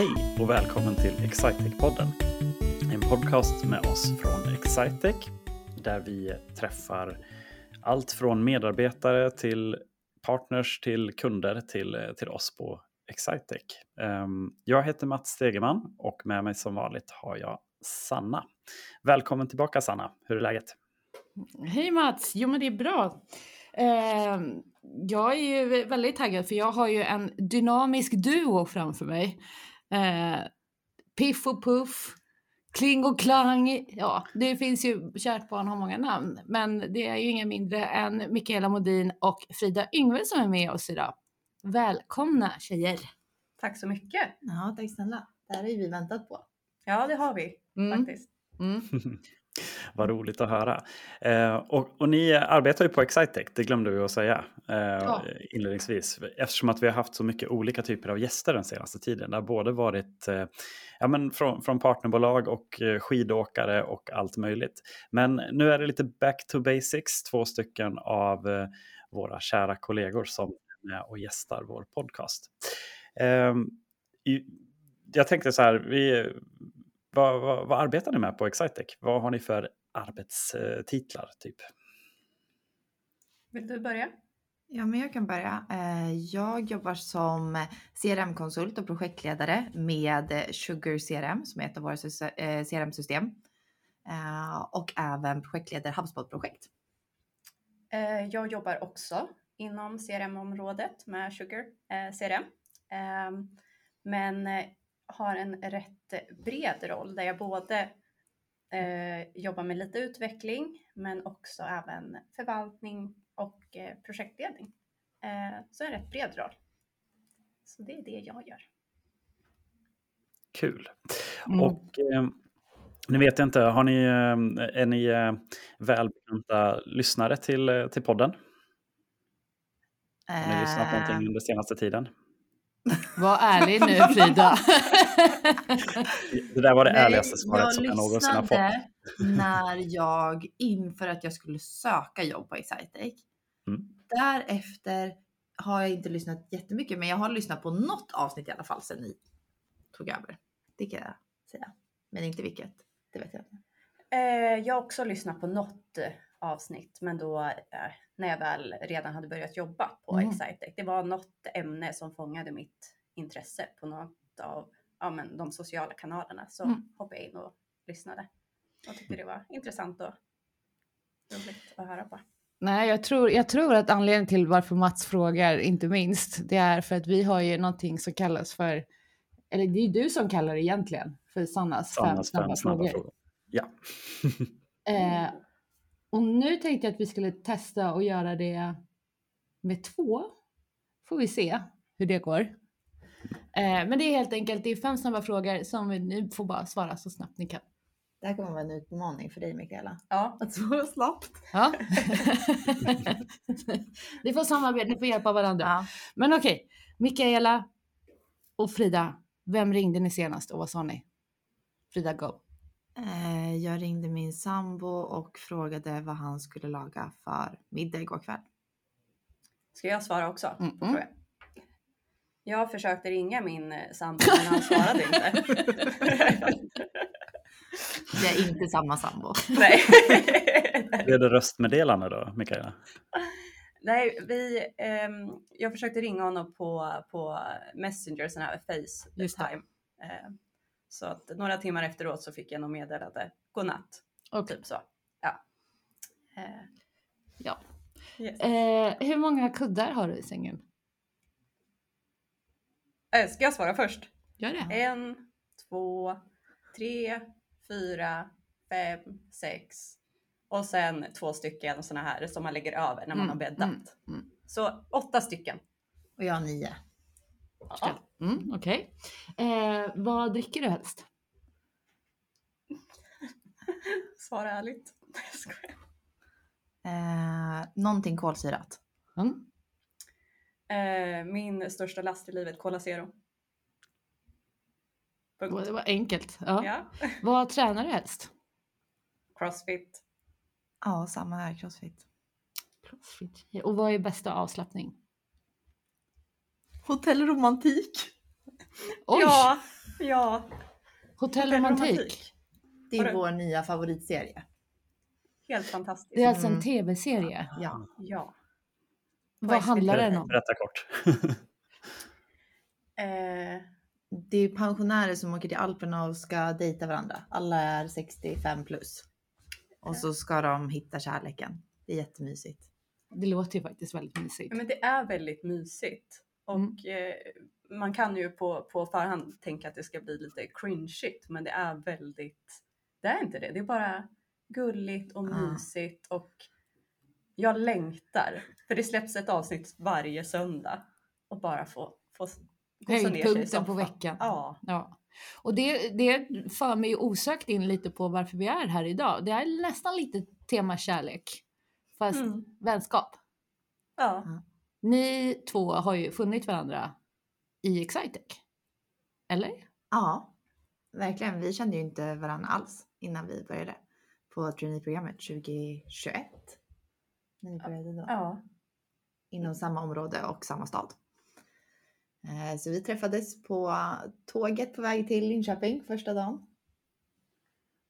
Hej och välkommen till Excitec-podden. En podcast med oss från Excitec där vi träffar allt från medarbetare till partners till kunder till, till oss på Excitec. Ehm, jag heter Mats Stegeman och med mig som vanligt har jag Sanna. Välkommen tillbaka Sanna, hur är läget? Hej Mats! Jo men det är bra. Eh, jag är ju väldigt taggad för jag har ju en dynamisk duo framför mig. Eh, piff och Puff, Kling och Klang. Ja, det finns ju, kärt barn har många namn, men det är ju inga mindre än Mikaela Modin och Frida Yngve som är med oss idag. Välkomna tjejer! Tack så mycket! Ja, tack snälla. Det här har ju vi väntat på. Ja, det har vi mm. faktiskt. Mm. Vad roligt att höra. Eh, och, och, ni arbetar ju på Excitec, det glömde vi att säga eh, ja. inledningsvis. Eftersom att vi har haft så mycket olika typer av gäster den senaste tiden. Det har både varit eh, ja, men från, från partnerbolag och eh, skidåkare och allt möjligt. Men nu är det lite back to basics, två stycken av eh, våra kära kollegor som är med och gästar vår podcast. Ehm, jag tänkte så här, vi, vad, vad, vad, arbetar ni med på Excitec? Vad har ni för arbetstitlar? typ? Vill du börja? Ja, men jag kan börja. Eh, jag jobbar som CRM-konsult och projektledare med Sugar CRM som är ett av våra eh, CRM-system eh, och även projektledare HubSpot-projekt. Jag jobbar också inom CRM-området med Sugar CRM. Men har en rätt bred roll där jag både eh, jobbar med lite utveckling men också även förvaltning och eh, projektledning. Eh, så en rätt bred roll. Så det är det jag gör. Kul. Mm. Och eh, ni vet inte, har ni, eh, är ni eh, välbekanta lyssnare till, till podden? Har ni lyssnat någonting under senaste tiden? Var ärlig nu Frida. det där var det Nej, ärligaste svaret som jag någonsin har fått. när jag inför att jag skulle söka jobb på Excitec. Mm. Därefter har jag inte lyssnat jättemycket, men jag har lyssnat på något avsnitt i alla fall sedan ni tog över. Det kan jag säga. Men inte vilket, det vet jag inte. Eh, jag har också lyssnat på något avsnitt, men då eh, när jag väl redan hade börjat jobba på mm. Excitec. Det var något ämne som fångade mitt intresse på något av ja, men, de sociala kanalerna. Så mm. hoppade jag in och lyssnade. Jag tyckte det var intressant och roligt att höra på. Nej, jag tror, jag tror att anledningen till varför Mats frågar, inte minst, det är för att vi har ju någonting som kallas för, eller det är du som kallar det egentligen, för Sannas, Sannas fem snabba, snabba frågor. frågor. Ja. eh, och nu tänkte jag att vi skulle testa och göra det med två. Får vi se hur det går. Eh, men det är helt enkelt, det är fem snabba frågor som vi nu får bara svara så snabbt ni kan. Det här kommer vara en utmaning för dig Mikaela. Ja. Att svara snabbt. Ja. ni får samarbeta, ni får hjälpa varandra. Ja. Men okej, okay. Mikaela och Frida, vem ringde ni senast och vad sa ni? Frida, go. Eh, jag ringde min sambo och frågade vad han skulle laga för middag igår kväll. Ska jag svara också? Mm -mm. Jag. jag försökte ringa min eh, sambo men han svarade inte. Det är inte samma sambo. Nej. Blev det röstmeddelande då, Mikaela? Nej, vi, um, jag försökte ringa honom på, på Messenger, sån här Facetime. Uh, så att några timmar efteråt så fick jag nog meddelande godnatt. Okay. Typ så. Ja. Eh. ja. Yes. Eh, hur många kuddar har du i sängen? Eh, ska jag svara först? Gör det. En, två, tre, fyra, fem, sex och sen två stycken sådana här som man lägger över när man mm, har bäddat. Mm, mm. Så åtta stycken. Och jag har nio. Ja. Mm, Okej. Okay. Eh, vad dricker du helst? Svara ärligt. Jag. Eh, någonting kolsyrat. Mm. Eh, min största last i livet, Cola Zero. Punkt. Det var enkelt. Ja. ja. Vad tränar du helst? Crossfit. Ja, samma här. Crossfit. Crossfit. Och vad är bästa avslappning? Hotellromantik. Oj! Ja. Ja. Hotell Romantik. Det är vår nya favoritserie. Helt fantastiskt. Det är alltså en mm. tv-serie? Ja. ja. Vad handlar den om? Berätta kort. eh, det är pensionärer som åker till Alperna och ska dejta varandra. Alla är 65 plus. Och så ska de hitta kärleken. Det är jättemysigt. Det låter ju faktiskt väldigt mysigt. Ja, men det är väldigt mysigt. Och mm. eh, man kan ju på, på förhand tänka att det ska bli lite cringeigt, men det är väldigt, det är inte det. Det är bara gulligt och mysigt och jag längtar. För det släpps ett avsnitt varje söndag och bara få, få Höjdpunkten på veckan. Ja. ja. Och det, det för mig osökt in lite på varför vi är här idag. Det är nästan lite tema kärlek, fast mm. vänskap. Ja. Ni två har ju funnit varandra i Excitec. Eller? Ja, verkligen. Vi kände ju inte varandra alls innan vi började på traineeprogrammet 2021. När vi började då. Ja. Inom samma område och samma stad. Eh, så vi träffades på tåget på väg till Linköping första dagen.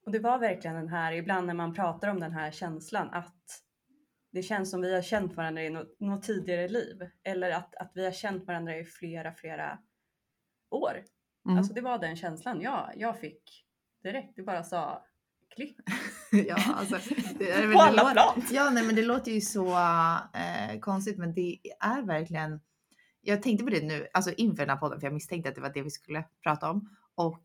Och det var verkligen den här, ibland när man pratar om den här känslan att det känns som vi har känt varandra i något, något tidigare liv. Eller att, att vi har känt varandra i flera, flera år. Mm. Alltså det var den känslan jag, jag fick direkt. Du bara sa klick. ja, alltså, det, är, På alla plan. Ja, nej, men det låter ju så eh, konstigt, men det är verkligen. Jag tänkte på det nu, alltså inför den här podden, för jag misstänkte att det var det vi skulle prata om och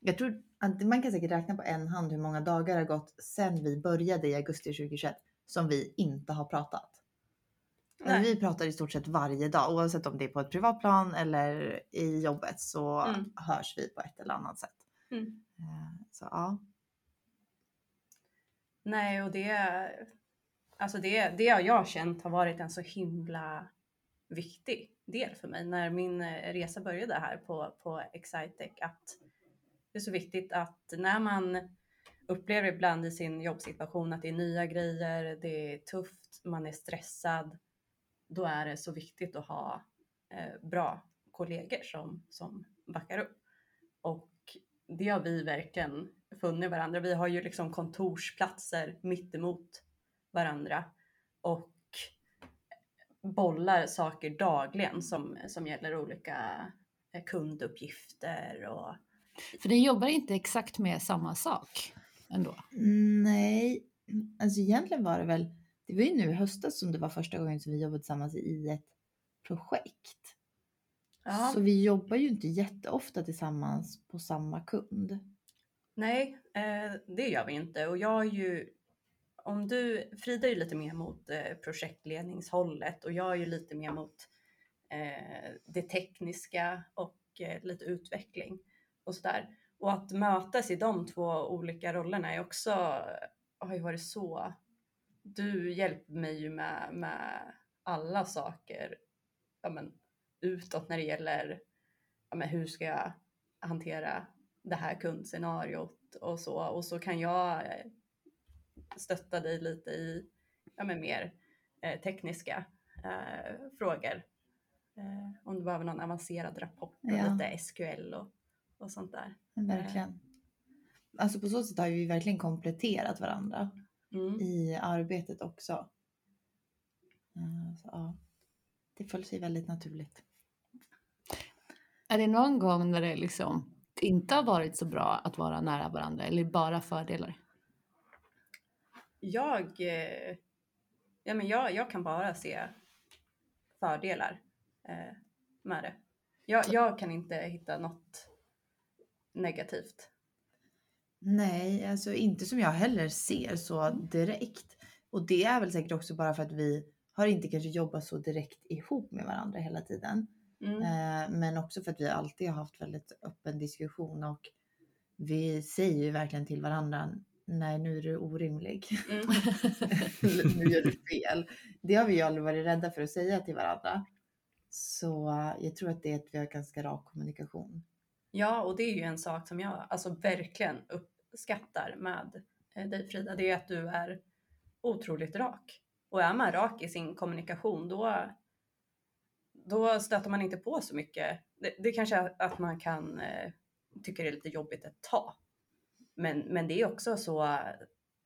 jag tror att man kan säkert räkna på en hand hur många dagar har gått sedan vi började i augusti 2021 som vi inte har pratat. Nej. Vi pratar i stort sett varje dag oavsett om det är på ett privat plan eller i jobbet så mm. hörs vi på ett eller annat sätt. Mm. Eh, så ja. Nej, och det, alltså det, det har jag känt har varit en så himla viktig del för mig när min resa började här på, på Excitec att det är så viktigt att när man upplever ibland i sin jobbsituation att det är nya grejer, det är tufft, man är stressad, då är det så viktigt att ha eh, bra kollegor som, som backar upp. Och det har vi verkligen funnit varandra. Vi har ju liksom kontorsplatser mittemot varandra och bollar saker dagligen som, som gäller olika eh, kunduppgifter och för ni jobbar inte exakt med samma sak ändå? Nej, alltså egentligen var det väl, det var ju nu i höstas som det var första gången som vi jobbade tillsammans i ett projekt. Ja. Så vi jobbar ju inte jätteofta tillsammans på samma kund. Nej, eh, det gör vi inte och jag är ju om du, Frida är ju lite mer mot eh, projektledningshållet och jag är ju lite mer mot eh, det tekniska och eh, lite utveckling och sådär. Och att mötas i de två olika rollerna är också, har ju varit så, du hjälper mig ju med, med alla saker ja, men, utåt när det gäller ja, men, hur ska jag hantera det här kundscenariot och så. Och så kan jag stötta dig lite i ja, men, mer eh, tekniska eh, frågor. Eh, om du behöver någon avancerad rapport och ja. lite SQL och och sånt där. Verkligen. Alltså på så sätt har vi verkligen kompletterat varandra mm. i arbetet också. Eh, så, ja, det föll sig väldigt naturligt. Är det någon gång när det liksom inte har varit så bra att vara nära varandra eller bara fördelar? Jag, eh, ja, men jag, jag kan bara se fördelar eh, med det. Jag, jag kan inte hitta något negativt? Nej, alltså inte som jag heller ser så direkt. Och det är väl säkert också bara för att vi har inte kanske jobbat så direkt ihop med varandra hela tiden. Mm. Eh, men också för att vi alltid har haft väldigt öppen diskussion och vi säger ju verkligen till varandra Nej, nu är du orimlig. Mm. nu gör du fel. Det har vi ju aldrig varit rädda för att säga till varandra. Så jag tror att det är att vi har ganska rak kommunikation. Ja, och det är ju en sak som jag alltså verkligen uppskattar med eh, dig Frida. Det är att du är otroligt rak. Och är man rak i sin kommunikation då, då stöter man inte på så mycket. Det, det kanske är att man kan eh, tycka det är lite jobbigt ett tag. Men, men det är också så,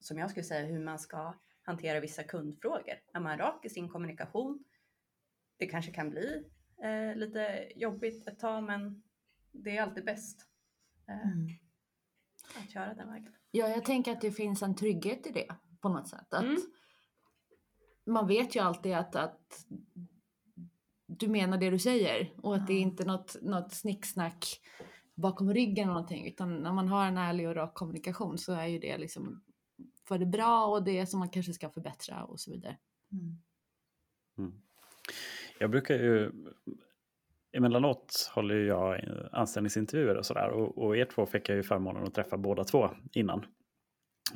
som jag skulle säga, hur man ska hantera vissa kundfrågor. Är man rak i sin kommunikation, det kanske kan bli eh, lite jobbigt ett tag, men det är alltid bäst eh, mm. att köra den vägen. Ja, jag tänker att det finns en trygghet i det på något sätt. Att mm. Man vet ju alltid att, att du menar det du säger och att det är inte något, något snicksnack bakom ryggen eller någonting utan när man har en ärlig och rak kommunikation så är ju det liksom för det bra och det som man kanske ska förbättra och så vidare. Mm. Mm. Jag brukar ju emellanåt håller jag anställningsintervjuer och sådär och, och er två fick jag ju förmånen att träffa båda två innan.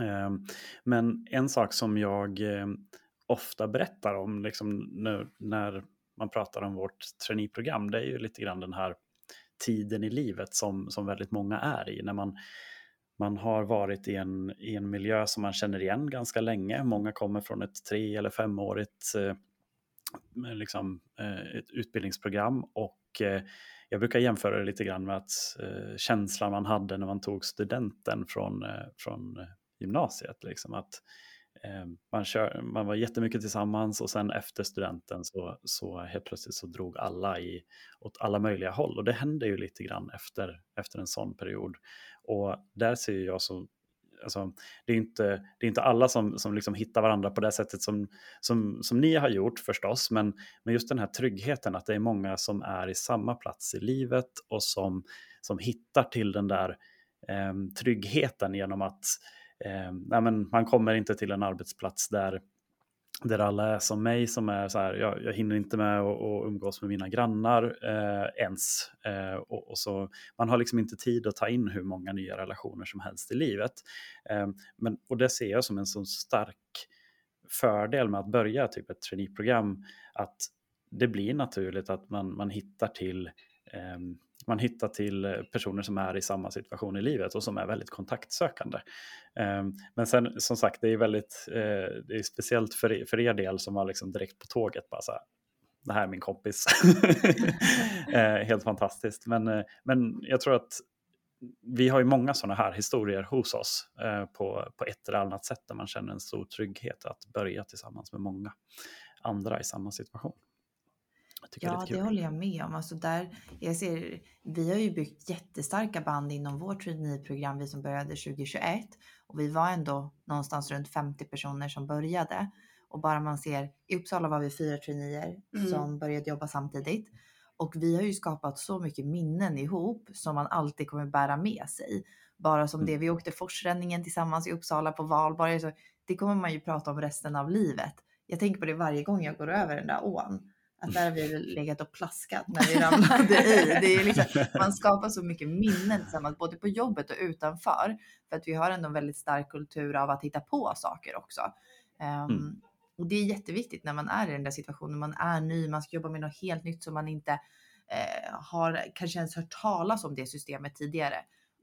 Ehm, men en sak som jag ehm, ofta berättar om liksom när man pratar om vårt traineeprogram, det är ju lite grann den här tiden i livet som, som väldigt många är i. När man, man har varit i en, i en miljö som man känner igen ganska länge. Många kommer från ett tre eller femårigt eh, liksom, eh, ett utbildningsprogram och Eh, jag brukar jämföra det lite grann med att eh, känslan man hade när man tog studenten från, eh, från gymnasiet. Liksom, att man, kör, man var jättemycket tillsammans och sen efter studenten så, så helt plötsligt så drog alla i, åt alla möjliga håll. Och det hände ju lite grann efter, efter en sån period. Och där ser jag så Alltså, det, är inte, det är inte alla som, som liksom hittar varandra på det sättet som, som, som ni har gjort förstås, men, men just den här tryggheten att det är många som är i samma plats i livet och som, som hittar till den där eh, tryggheten genom att eh, nej men man kommer inte till en arbetsplats där, där alla är som mig som är så här, jag, jag hinner inte med att umgås med mina grannar eh, ens. Eh, och, och, så, man har liksom inte tid att ta in hur många nya relationer som helst i livet. Eh, men, och det ser jag som en så stark fördel med att börja typ ett traineeprogram, att det blir naturligt att man, man hittar till ehm, man hittar till eh, personer som är i samma situation i livet och som är väldigt kontaktsökande. Ehm, men sen som sagt, det är väldigt eh, det är speciellt för, er, för er del som var liksom direkt på tåget. Bara så här, det här är min kompis. Eh, helt fantastiskt. Men, men jag tror att vi har ju många sådana här historier hos oss på, på ett eller annat sätt där man känner en stor trygghet att börja tillsammans med många andra i samma situation ja, det, det håller jag med om. Alltså där, jag ser, vi har ju byggt jättestarka band inom vårt traineeprogram, vi som började 2021. Och vi var ändå någonstans runt 50 personer som började. Och bara man ser, i Uppsala var vi fyra traineer mm. som började jobba samtidigt. Och vi har ju skapat så mycket minnen ihop som man alltid kommer bära med sig. Bara som mm. det, vi åkte forsränningen tillsammans i Uppsala på valborg. Så det kommer man ju prata om resten av livet. Jag tänker på det varje gång jag går över den där ån. Att där har vi legat och plaskat när vi ramlade i. Det är liksom, man skapar så mycket minnen tillsammans, både på jobbet och utanför. För att vi har ändå en väldigt stark kultur av att hitta på saker också. Um, mm. Och det är jätteviktigt när man är i den där situationen. Man är ny, man ska jobba med något helt nytt som man inte eh, har kanske ens hört talas om det systemet tidigare.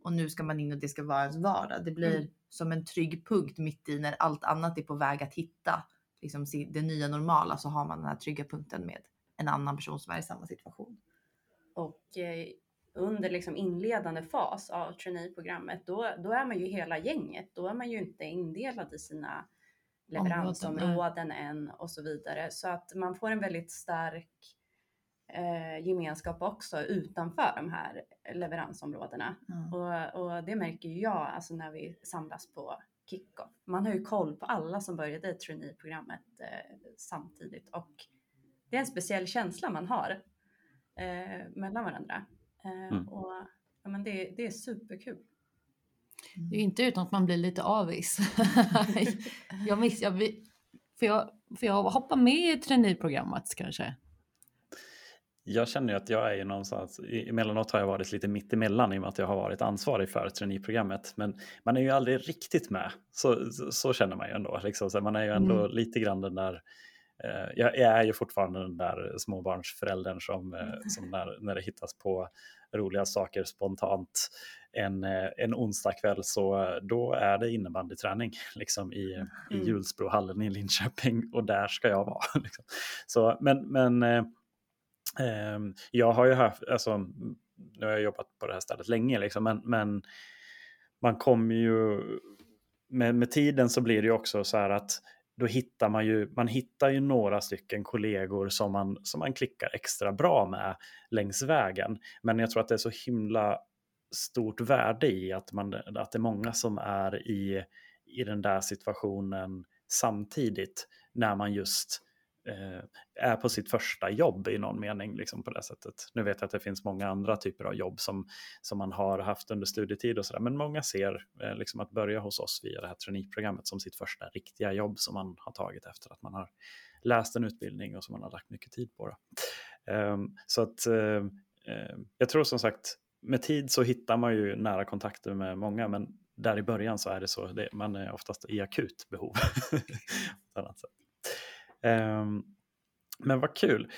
Och nu ska man in och det ska vara ens vardag. Det blir mm. som en trygg punkt mitt i när allt annat är på väg att hitta liksom, det nya normala så har man den här trygga punkten med en annan person som är i samma situation. Och eh, under liksom inledande fas av traineeprogrammet, då, då är man ju hela gänget. Då är man ju inte indelad i sina leveransområden än och så vidare. Så att man får en väldigt stark eh, gemenskap också utanför de här leveransområdena. Mm. Och, och, det märker ju jag alltså när vi samlas på kickoff. Man har ju koll på alla som började i traineeprogrammet eh, samtidigt och det är en speciell känsla man har eh, mellan varandra. Eh, mm. och, ja, men det, det är superkul. Det är inte utan att man blir lite avis. jag miss, jag, får, jag, får jag hoppa med i traineeprogrammet kanske? Jag känner ju att jag är ju någonstans, emellanåt har jag varit lite mitt emellan i och med att jag har varit ansvarig för traineeprogrammet. Men man är ju aldrig riktigt med, så, så, så känner man ju ändå. Liksom. Så man är ju ändå mm. lite grann den där Eh, jag, är ju fortfarande den där småbarnsföräldern som, eh, mm. som när, när det hittas på roliga saker spontant en, eh, en onsdagkväll så då är det innebandyträning liksom i, mm. i Hjulsbrohallen i Linköping och där ska jag vara. Liksom. Så, men men eh, Ehm, jag har ju haft, alltså, nu har jag jobbat på det här stället länge, liksom, men, men man kommer ju, med, med tiden så blir det ju också så här att då hittar man ju, man hittar ju några stycken kollegor som man, som man klickar extra bra med längs vägen. Men jag tror att det är så himla stort värde i att, man, att det är många som är i, i den där situationen samtidigt när man just Eh, är på sitt första jobb i någon mening. Liksom på det sättet. Nu vet jag att det finns många andra typer av jobb som, som man har haft under studietid och sådär, men många ser eh, liksom att börja hos oss via det här traineeprogrammet som sitt första riktiga jobb som man har tagit efter att man har läst en utbildning och som man har lagt mycket tid på. Eh, så att eh, eh, jag tror som sagt, med tid så hittar man ju nära kontakter med många, men där i början så är det så, det, man är oftast i akut behov. på annat sätt. Um, men vad kul.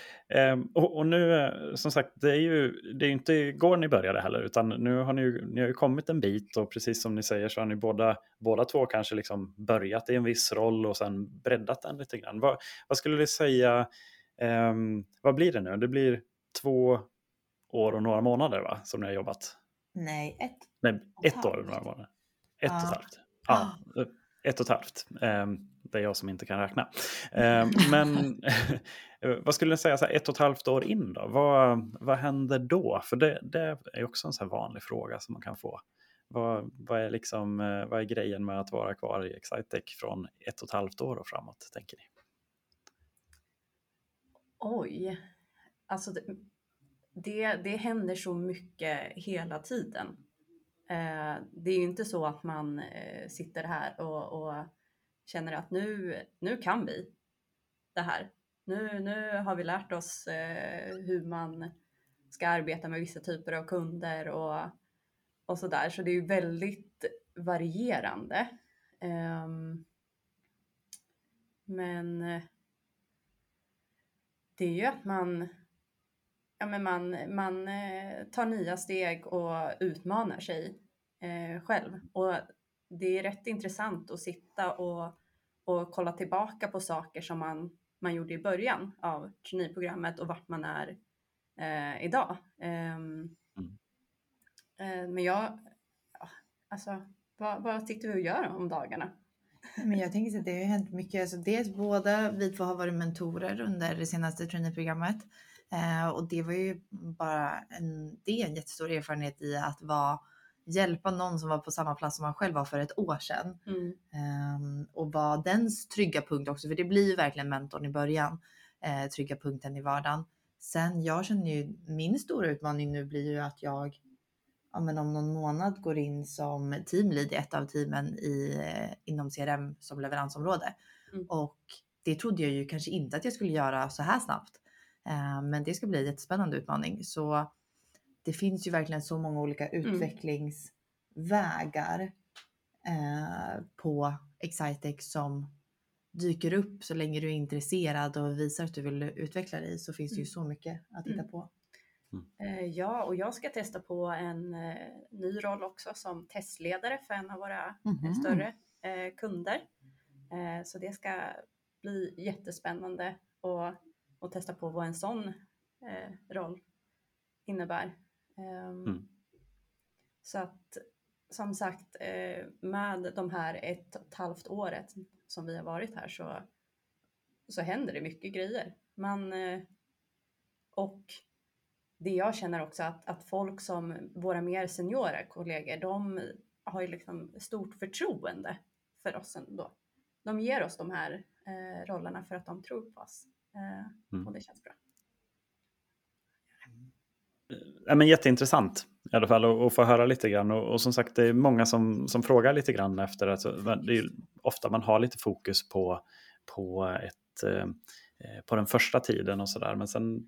Um, och, och, nu, eh, som sagt, det är ju det är inte igår ni började heller, utan nu har ni, ni har ju kommit en bit och precis som ni säger så har ni båda, båda två kanske liksom börjat i en viss roll och sen breddat den lite grann. Vad, vad skulle du säga, um, vad blir det nu? Det blir två år och några månader va, som ni har jobbat? Nej, ett. Nej, ett år och några månader. Ett och ett halvt. Ja, ett och ett halvt. Um, det är jag som inte kan räkna. Um, men vad skulle ni säga, så här, ett och ett halvt år in då? Vad, vad händer då? För det, det är också en så vanlig fråga som man kan få. Vad, vad, är liksom, eh, vad är grejen med att vara kvar i Excitec från ett och ett halvt år och framåt, tänker ni? Oj, alltså det, det, det händer så mycket hela tiden. Eh, det är ju inte så att man eh, sitter här och, och, känner att nu, nu kan vi det här. Nu, nu har vi lärt oss eh, hur man ska arbeta med vissa typer av kunder och, och sådär. Så det är ju väldigt varierande. Ehm, men eh, det är ju att man ja, men man, man eh, tar nya steg och utmanar sig eh, själv. Och det är rätt intressant att sitta och, och kolla tillbaka på saker som man, man gjorde i början av traineeprogrammet och vart man är eh, idag. Ehm, mm. Eh, men jag, alltså, vad, vad sitter vi och gör om dagarna? Men jag tänker att det har hänt mycket. Alltså dels båda vi två har varit mentorer under det senaste traineeprogrammet. Eh, och det var ju bara en, det är en jättestor erfarenhet i att vara, hjälpa någon som var på samma plats som man själv var för ett år sedan. Mm. Eh, och vara dens trygga punkt också, för det blir ju verkligen mentorn i början. Eh, trygga punkten i vardagen. Sen jag känner ju min stora utmaning nu blir ju att jag ja, men om någon månad går in som teamlead i ett av teamen i, eh, inom CRM som leveransområde. Mm. Och det trodde jag ju kanske inte att jag skulle göra så här snabbt. Eh, men det ska bli en jättespännande utmaning. Så det finns ju verkligen så många olika mm. utvecklingsvägar eh, på Excitec som dyker upp så länge du är intresserad och visar att du vill utveckla dig så finns det ju mm. så mycket att titta mm. på. Mm. Eh, ja, och jag ska testa på en ny roll också som testledare för en av våra mm. större kunder. Så det ska bli jättespännande och och testa på vad en sån eh, roll innebär. Um, mm. Så att som sagt, eh, med de här ett och ett halvt året som vi har varit här så, så händer det mycket grejer. Man, eh, och det jag känner också att, att folk som våra mer seniora kollegor, de har ju liksom stort förtroende för oss ändå. De ger oss de här eh, rollerna för att de tror på oss. Eh, mm. Och det känns bra. Ja, men jätteintressant i alla fall att få höra lite grann. Och, och, som sagt, det är många som, som frågar lite grann efter. Alltså, det är ofta man har lite fokus på, på, ett, eh, på den första tiden och sådär. Men sen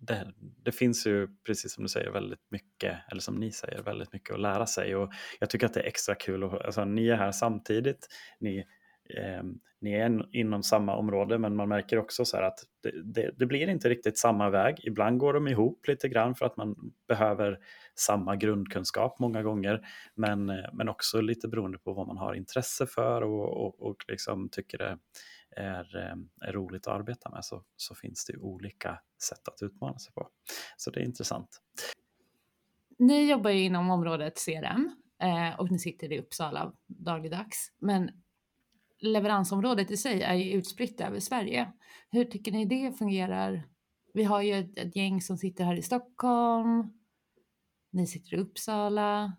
det, det, finns ju, precis som du säger, väldigt mycket, eller som ni säger, väldigt mycket att lära sig. Och jag tycker att det är extra kul. Och, alltså, ni är här samtidigt. Ni eh, ni är inom samma område men man märker också så att det, det, det, blir inte riktigt samma väg. Ibland går de ihop lite grann för att man behöver samma grundkunskap många gånger men, eh, men också lite beroende på vad man har intresse för och, och, och liksom tycker det är, ehm, är roligt att arbeta med så, så finns det olika sätt att utmana sig på. Så det är intressant. ni jobbar ju inom området CRM eh, och ni sitter i Uppsala dagligdags. Men leveransområdet i sig är ju utspritt över Sverige. Hur tycker ni det fungerar? Vi har ju ett, ett gäng som sitter här i Stockholm. Ni sitter i Uppsala.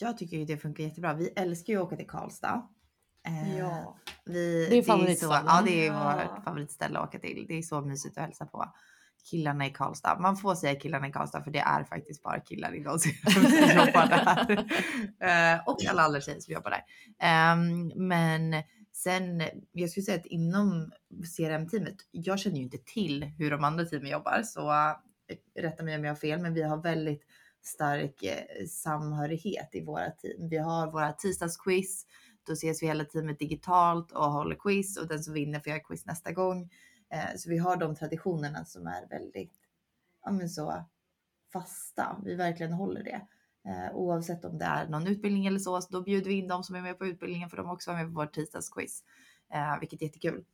Jag tycker ju det funkar jättebra. Vi älskar ju att åka till Karlstad. Eh, Ja. vi, Det är favoritstället. Ja, det är vårt favoritställe att åka till. Det är så mysigt att hälsa på killarna i Karlstad. Man får säga killarna i Karlstad för det är faktiskt bara killar i de som jobbar där. Eh, och alla andra tjejer som jobbar där. Ehm, men sen, jag skulle säga att inom CRM-teamet, jag känner ju inte till hur de andra teamen jobbar så eh, rätta mig om jag har fel, men vi har väldigt stark eh, samhörighet i våra team. Vi har våra tisdagsquiz, då ses vi hela teamet digitalt och håller quiz och den som vinner får göra quiz nästa gång. Eh, så vi har de traditionerna som är väldigt, ja men så fasta. Vi verkligen håller det. Eh, oavsett om det är någon utbildning eller så, så då bjuder vi in de som är med på utbildningen för de också vara med på vår tisdagsquiz. Eh, vilket är jättekul.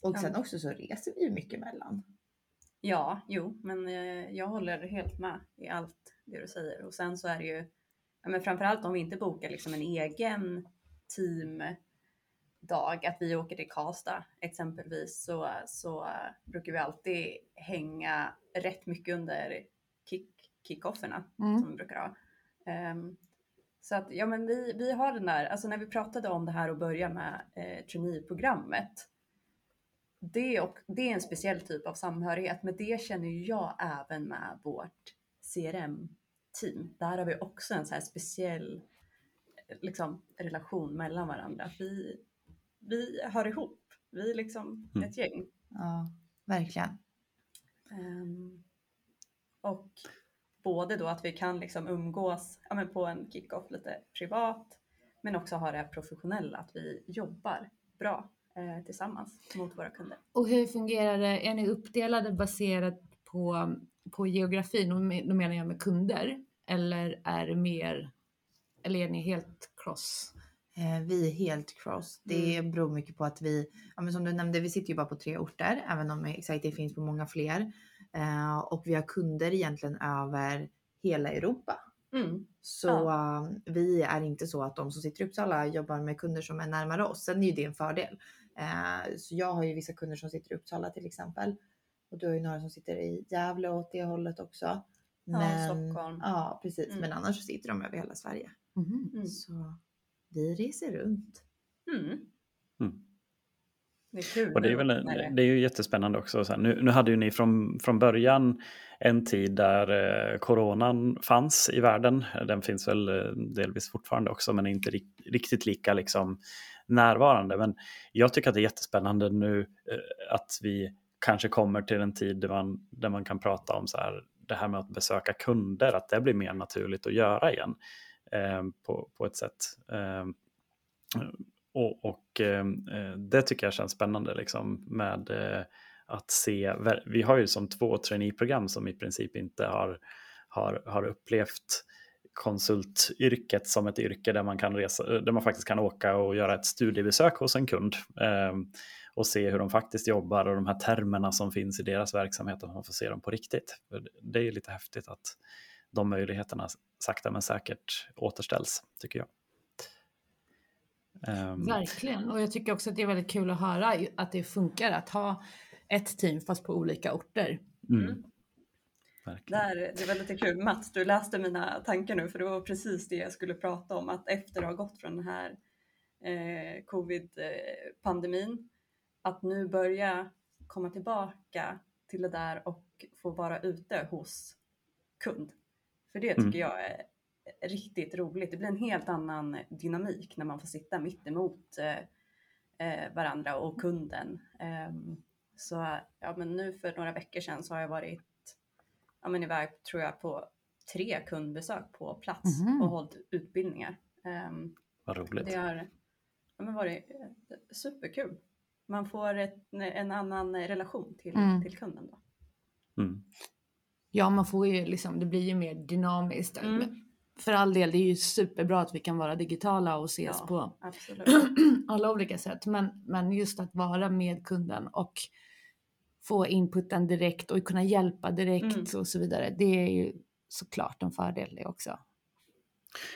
Och Ja. sen också så reser vi ju mycket mellan. Ja, jo, men jag håller helt med i allt det du säger. Och sen så är det ju, men framförallt om vi inte bokar liksom en egen teamdag, att vi åker till Karlstad exempelvis, så, så brukar vi alltid hänga rätt mycket under kick, kickofferna Mm. som vi brukar ha. Ehm, så att, ja men vi, vi har den där, alltså när vi pratade om det här och börja med eh, traineeprogrammet, det, och, det är en speciell typ av samhörighet, men det känner jag även med vårt CRM-team. Där har vi också en så här speciell liksom, relation mellan varandra. Vi, vi hör ihop, vi är liksom Mm. ett gäng. Ja, verkligen. Ehm, och både då att vi kan liksom umgås ja, men på en kick-off lite privat, men också ha det professionella, att vi jobbar bra eh, tillsammans mot våra kunder. Och hur fungerar det? Är ni uppdelade baserat på, på geografin? Och med- Då menar jag med kunder. Eller är det mer, eller är ni helt cross? Eh, vi är helt cross. Det beror mycket på att vi, ja, men som du nämnde, vi sitter ju bara på tre orter, även om Excitec finns på många fler. Eh, och vi har kunder egentligen över hela Europa. Mm. Så eh, vi är inte så att de som sitter i Uppsala jobbar med kunder som är närmare oss. Sen är ju det en fördel. Eh, så jag har ju vissa kunder som sitter i Uppsala till exempel. Och du har ju några som sitter i Gävle åt det hållet också. Ja, Stockholm. Ja, precis. Mm. Men annars så sitter de över hela Sverige. Mhm. Mm. Så vi reser runt. Mm. Mm. Det är kul. Och det är, väl, det är ju jättespännande också. Så här, nu, nu hade ju ni från, från början en tid där eh, coronan fanns i världen. Den finns väl eh, delvis fortfarande också men är inte rikt, riktigt lika liksom, närvarande. Men jag tycker att det är jättespännande nu eh, att vi kanske kommer till en tid där man, där man kan prata om så här, det här med att besöka kunder, att det blir mer naturligt att göra igen Eh, på, på ett sätt. Eh, och, och eh, det tycker jag känns spännande liksom med eh, att se. Vi har ju som två traineeprogram som i princip inte har, har, har upplevt konsultyrket som ett yrke där man kan resa, där man faktiskt kan åka och göra ett studiebesök hos en kund eh, och se hur de faktiskt jobbar och de här termerna som finns i deras verksamhet, att man får se dem på riktigt. Det är ju lite häftigt att de möjligheterna sakta men säkert återställs, tycker jag. Um, Verkligen, och jag tycker också att det är väldigt kul att höra att det funkar att ha ett team fast på olika orter. Mm. Där, det var lite kul. Mats, du läste mina tankar nu för det var precis det jag skulle prata om. Att efter att ha gått från den här eh, covid-pandemin, att nu börja komma tillbaka till det där och få vara ute hos kund. För det tycker mm. jag är riktigt roligt. Det blir en helt annan dynamik när man får sitta mitt emot eh, varandra och kunden. Eh, så ja, men nu för några veckor sedan så har jag varit ja, men iväg tror jag på tre kundbesök på plats mm och hållit utbildningar. Um, Vad roligt. Det har ja, men varit superkul. Man får ett, en annan relation till, mm. till kunden då. Mm. Ja, man får ju liksom, det blir ju mer dynamiskt. Mm. För all del, det är ju superbra att vi kan vara digitala och ses ja, på absolut. alla olika sätt. Men, men just att vara med kunden och få inputen direkt och kunna hjälpa direkt Mm. och så vidare. Det är ju såklart en fördel det också.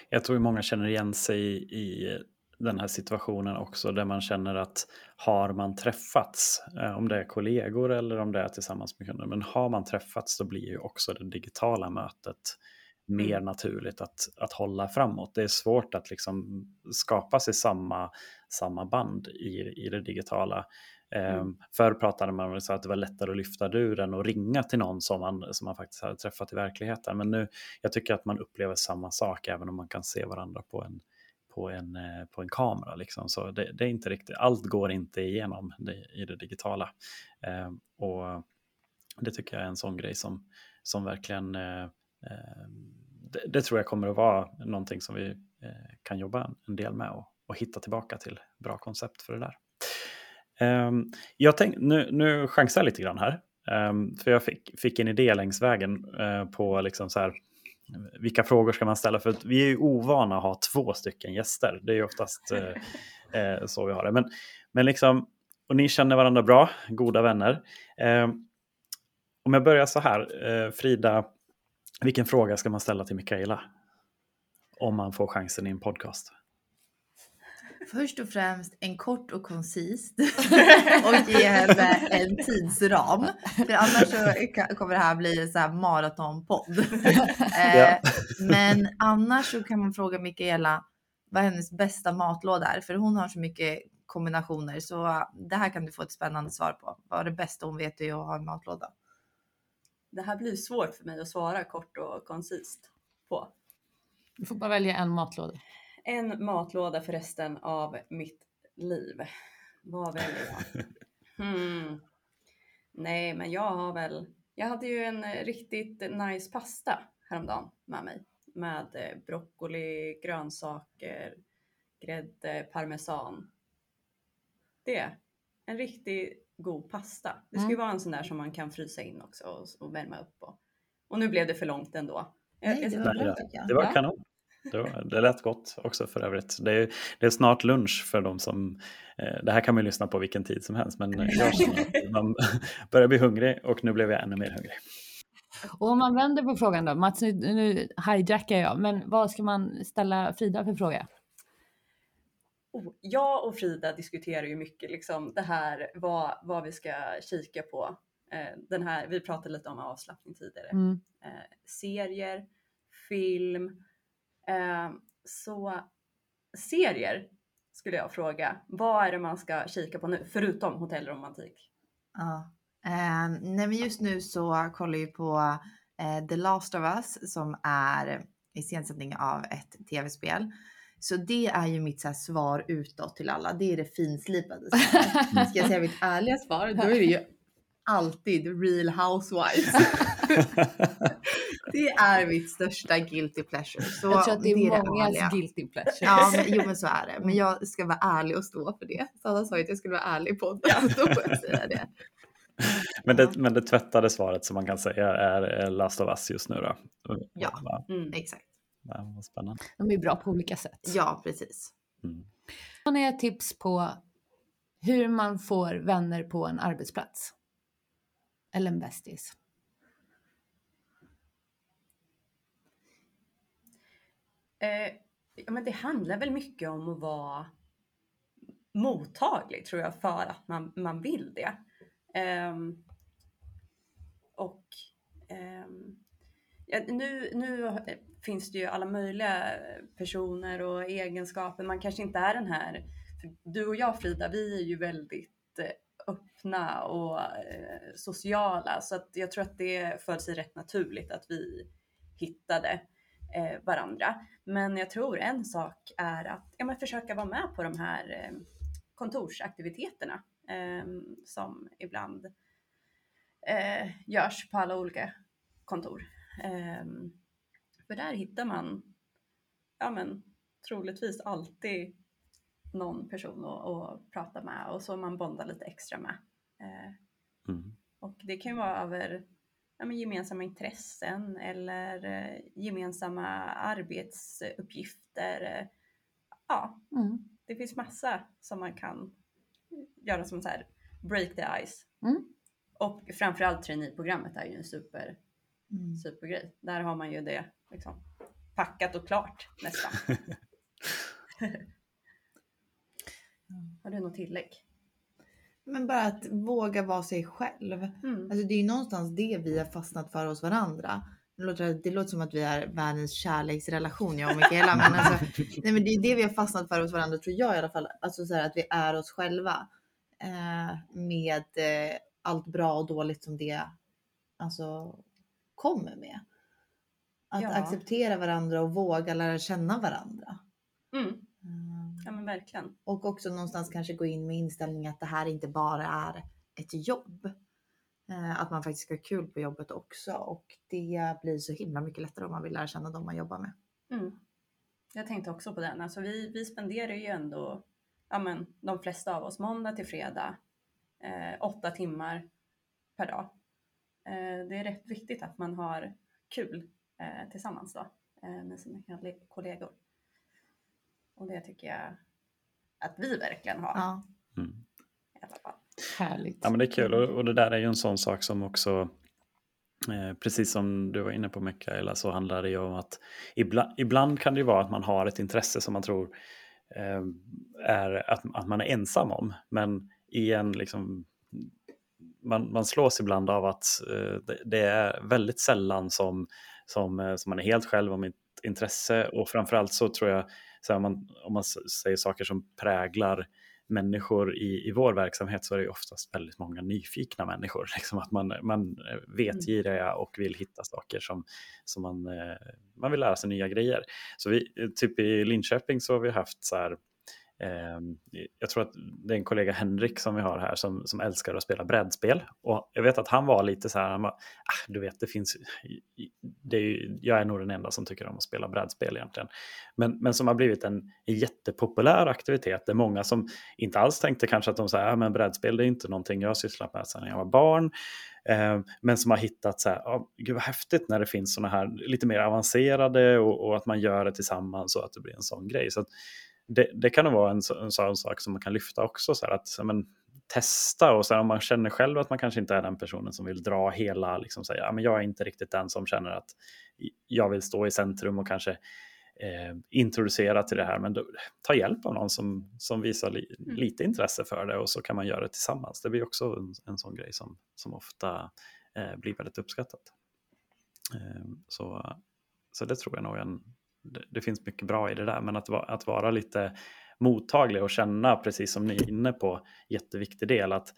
Jag tror många känner igen sig i den här situationen också där man känner att har man träffats, eh, om det är kollegor eller om det är tillsammans med kunder, men har man träffats så blir ju också det digitala mötet mer mm. naturligt att, att hålla framåt. Det är svårt att liksom skapa sig samma, samma band i, i det digitala. Mm. Um, förr pratade man om att det var lättare att lyfta duren och ringa till någon som man, som man faktiskt hade träffat i verkligheten. Men nu, jag tycker att man upplever samma sak även om man kan se varandra på en, på en, eh, på en kamera. Liksom. Så det, det, är inte riktigt, allt går inte igenom det, i det digitala. Ehm, och det tycker jag är en sån grej som, som verkligen eh, eh, det, det, tror jag kommer att vara någonting som vi kan jobba en, en del med och, och hitta tillbaka till bra koncept för det där. Ehm, jag tänk, nu, nu chansar jag lite grann här. Ehm, för jag fick, fick en idé längs vägen på liksom så här, vilka frågor ska man ställa? För vi är ju ovana att ha två stycken gäster. Det är ju oftast uh, uh, så vi har det. Men, men liksom, och ni känner varandra bra, goda vänner. Um, om jag börjar så här, Frida, vilken fråga ska man ställa till Mikaela? Om man får chansen i en podcast. Först och främst en kort och koncist och ge henne en tidsram. För annars så kommer det här bli så här maratonpodd. eh, men annars så kan man fråga Mikaela vad hennes bästa matlåda är, för hon har så mycket kombinationer. Så det här kan du få ett spännande svar på. Vad är det bästa hon vet är att ha en matlåda? Det här blir svårt för mig att svara kort och koncist på. Du får bara välja en matlåda en matlåda för resten av mitt liv. Vad väljer jag? Hmm. Nej, men jag har väl. Jag hade ju en riktigt nice pasta häromdagen med mig med eh, broccoli, grönsaker, grädde, parmesan. Det. En riktigt god pasta. Det ska ju mm. vara en sån där som man kan frysa in också och, och värma upp på. Och nu blev det för långt ändå. Nej, det var, bra, det var kanon. Det, lät gott också för övrigt. Det är, det är snart lunch för de som... Eh, det här kan man ju lyssna på vilken tid som helst, men jag man börjar bli hungrig och nu blev jag ännu mer hungrig. Och om man vänder på frågan då, Mats, nu, nu hijackar jag, men vad ska man ställa Frida för fråga? Oh, jag och Frida diskuterar ju mycket liksom det här vad, vad vi ska kika på. Eh, den här, vi pratade lite om avslappning tidigare. Mm. Eh, serier, film, så serier skulle jag fråga. Vad är det man ska kika på nu, förutom hotellromantik? Ja, eh, nej men just nu så kollar vi på eh, The Last of Us som är iscensättning av ett tv-spel. Så det är ju mitt så här, svar utåt till alla. Det är det finslipade svaret. Ska jag säga mitt ärliga svar, då är det ju alltid Real Housewives. det är mitt största guilty pleasure. Så jag tror att det är, det är mångas guilty pleasure. Ja, men, jo men så är det. Men jag ska vara ärlig och stå för det. Sanna sa ju att jag skulle vara ärlig på det. Då får jag säga det. Men det, men det tvättade svaret som man kan säga är Last of Us just nu då? Ja, mm, exakt. Ja, spännande. De är bra på olika sätt. Ja, precis. Mm. Har ni ett tips på hur man får vänner på en arbetsplats? Eller en bästis? Eh, ja, men det handlar väl mycket om att vara mottaglig tror jag för att man, man vill det. Eh, och eh, ja, nu, nu finns det ju alla möjliga personer och egenskaper. Man kanske inte är den här, du och jag Frida, vi är ju väldigt eh, öppna och eh, sociala så att jag tror att det föll sig rätt naturligt att vi hittade eh, varandra. Men jag tror en sak är att ja, men försöka vara med på de här eh, kontorsaktiviteterna eh, som ibland eh, görs på alla olika kontor. Ehm, för där hittar man ja, men, troligtvis alltid någon person att, att prata med och så man bondar lite extra med. Eh, mm. Och det kan ju vara över ja, men gemensamma intressen eller eh, gemensamma arbetsuppgifter. Ja, mm. det finns massa som man kan göra som så här break the ice. Mm. Och framförallt traineeprogrammet är ju en super mm. supergrej. Där har man ju det liksom, packat och klart nästan. har du något tillägg? Men bara att våga vara sig själv. Mm. Alltså det är ju någonstans det vi har fastnat för hos varandra. Det låter, det låter som att vi är världens kärleksrelation jag och Mikaela. men, alltså, nej, men det är det vi har fastnat för hos varandra tror jag i alla fall. Alltså så här, att vi är oss själva. Eh, med eh, allt bra och dåligt som det alltså, kommer med. Att ja. acceptera varandra och våga lära känna varandra. Mm. Ja men verkligen. Och också någonstans kanske gå in med inställningen att det här inte bara är ett jobb. Eh, att man faktiskt ska ha kul på jobbet också och det blir så himla mycket lättare om man vill lära känna dem man jobbar med. Mm. Jag tänkte också på den. Alltså vi, vi spenderar ju ändå, ja men de flesta av oss, måndag till fredag, eh, åtta timmar per dag. Eh, det är rätt viktigt att man har kul eh, tillsammans då eh, med sina kollegor. Och det tycker jag att vi verkligen har. Ja. Mm. I alla fall. Härligt. Ja, men det är kul och, och det där är ju en sån sak som också Eh, precis som du var inne på Mikaela så handlar det ju om att ibland, ibland, kan det ju vara att man har ett intresse som man tror eh, är att, att man är ensam om. Men i en liksom, man, man slås ibland av att eh, det, det, är väldigt sällan som, som, eh, som man är helt själv om ett intresse och framförallt så tror jag så man, om man säger saker som präglar människor i, i vår verksamhet så är det oftast väldigt många nyfikna människor. Liksom att man, man vetgiriga och vill hitta saker som, som man, eh, man vill lära sig nya grejer. Så vi, typ i Linköping så har vi haft så här Ehm, jag tror att det är en kollega Henrik som vi har här som, som älskar att spela brädspel. Och jag vet att han var lite så här, han bara, ah, du vet det finns, det är ju, jag är nog den enda som tycker om att spela brädspel egentligen. Men, men som har blivit en, jättepopulär aktivitet Det är många som inte alls tänkte kanske att de säger, ah, men brädspel det är inte någonting jag har sysslat med sedan jag var barn. Eh, men som har hittat så här, oh, gud vad häftigt när det finns sådana här lite mer avancerade och, och, att man gör det tillsammans och att det blir en sån grej. Så det, det kan nog vara en, en sån sak som man kan lyfta också. Så att men, testa och så här, om man känner själv att man kanske inte är den personen som vill dra hela, liksom säga, ja, men jag är inte riktigt den som känner att jag vill stå i centrum och kanske eh, introducera till det här. Men då, ta hjälp av någon som, som visar li, mm. lite intresse för det och så kan man göra det tillsammans. Det blir också en, en sån grej som, som ofta eh, blir väldigt uppskattat. Eh, så, så det tror jag nog är en, det, det, finns mycket bra i det där, men att, att vara lite mottaglig och känna, precis som ni är inne på, jätteviktig del att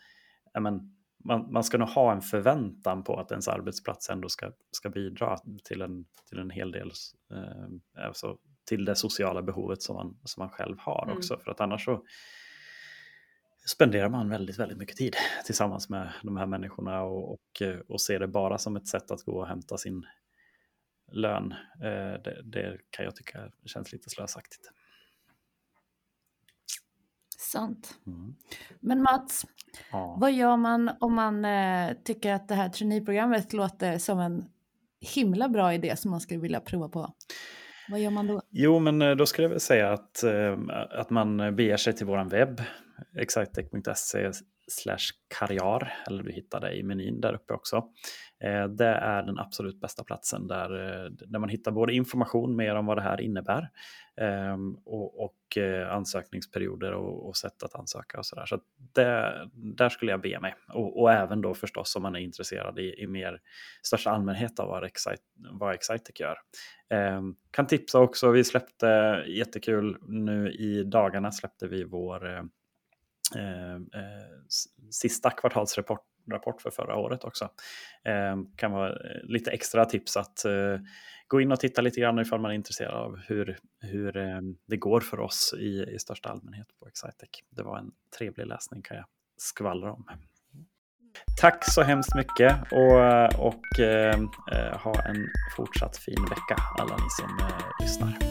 men, man, man ska nog ha en förväntan på att ens arbetsplats ändå ska, ska bidra till en, till en hel del, eh, alltså till det sociala behovet som man, som man själv har mm. också. För att annars så spenderar man väldigt, väldigt mycket tid tillsammans med de här människorna och, och, och ser det bara som ett sätt att gå och hämta sin lön. Eh, det, det, kan jag tycka känns lite slösaktigt. Sant. Mm. Men Mats, ja. vad gör man om man eh, tycker att det här traineeprogrammet låter som en himla bra idé som man skulle vilja prova på? Vad gör man då? Jo, men eh, då skulle jag väl säga att, att man beger sig till vår webb, excitec.se slash karriär, eller du hittar det i menyn där uppe också. Eh, det är den absolut bästa platsen där, eh, där man hittar både information mer om vad det här innebär ehm, och, och eh, ansökningsperioder och, och, sätt att ansöka och sådär. Så, så det, där skulle jag be mig. Och, och, även då förstås om man är intresserad i, i mer största allmänhet av vad, Excite, vad Excitec gör. Ehm, kan tipsa också, vi släppte jättekul nu i dagarna släppte vi vår Eh, eh, sista kvartalsrapport rapport för förra året också. Eh, kan vara eh, lite extra tips att eh, gå in och titta lite grann ifall man är intresserad av hur, hur eh, det går för oss i, i största allmänhet på Excitec. Det var en trevlig läsning kan jag skvallra om. Tack så hemskt mycket och, och ha en fortsatt fin vecka alla ni som lyssnar.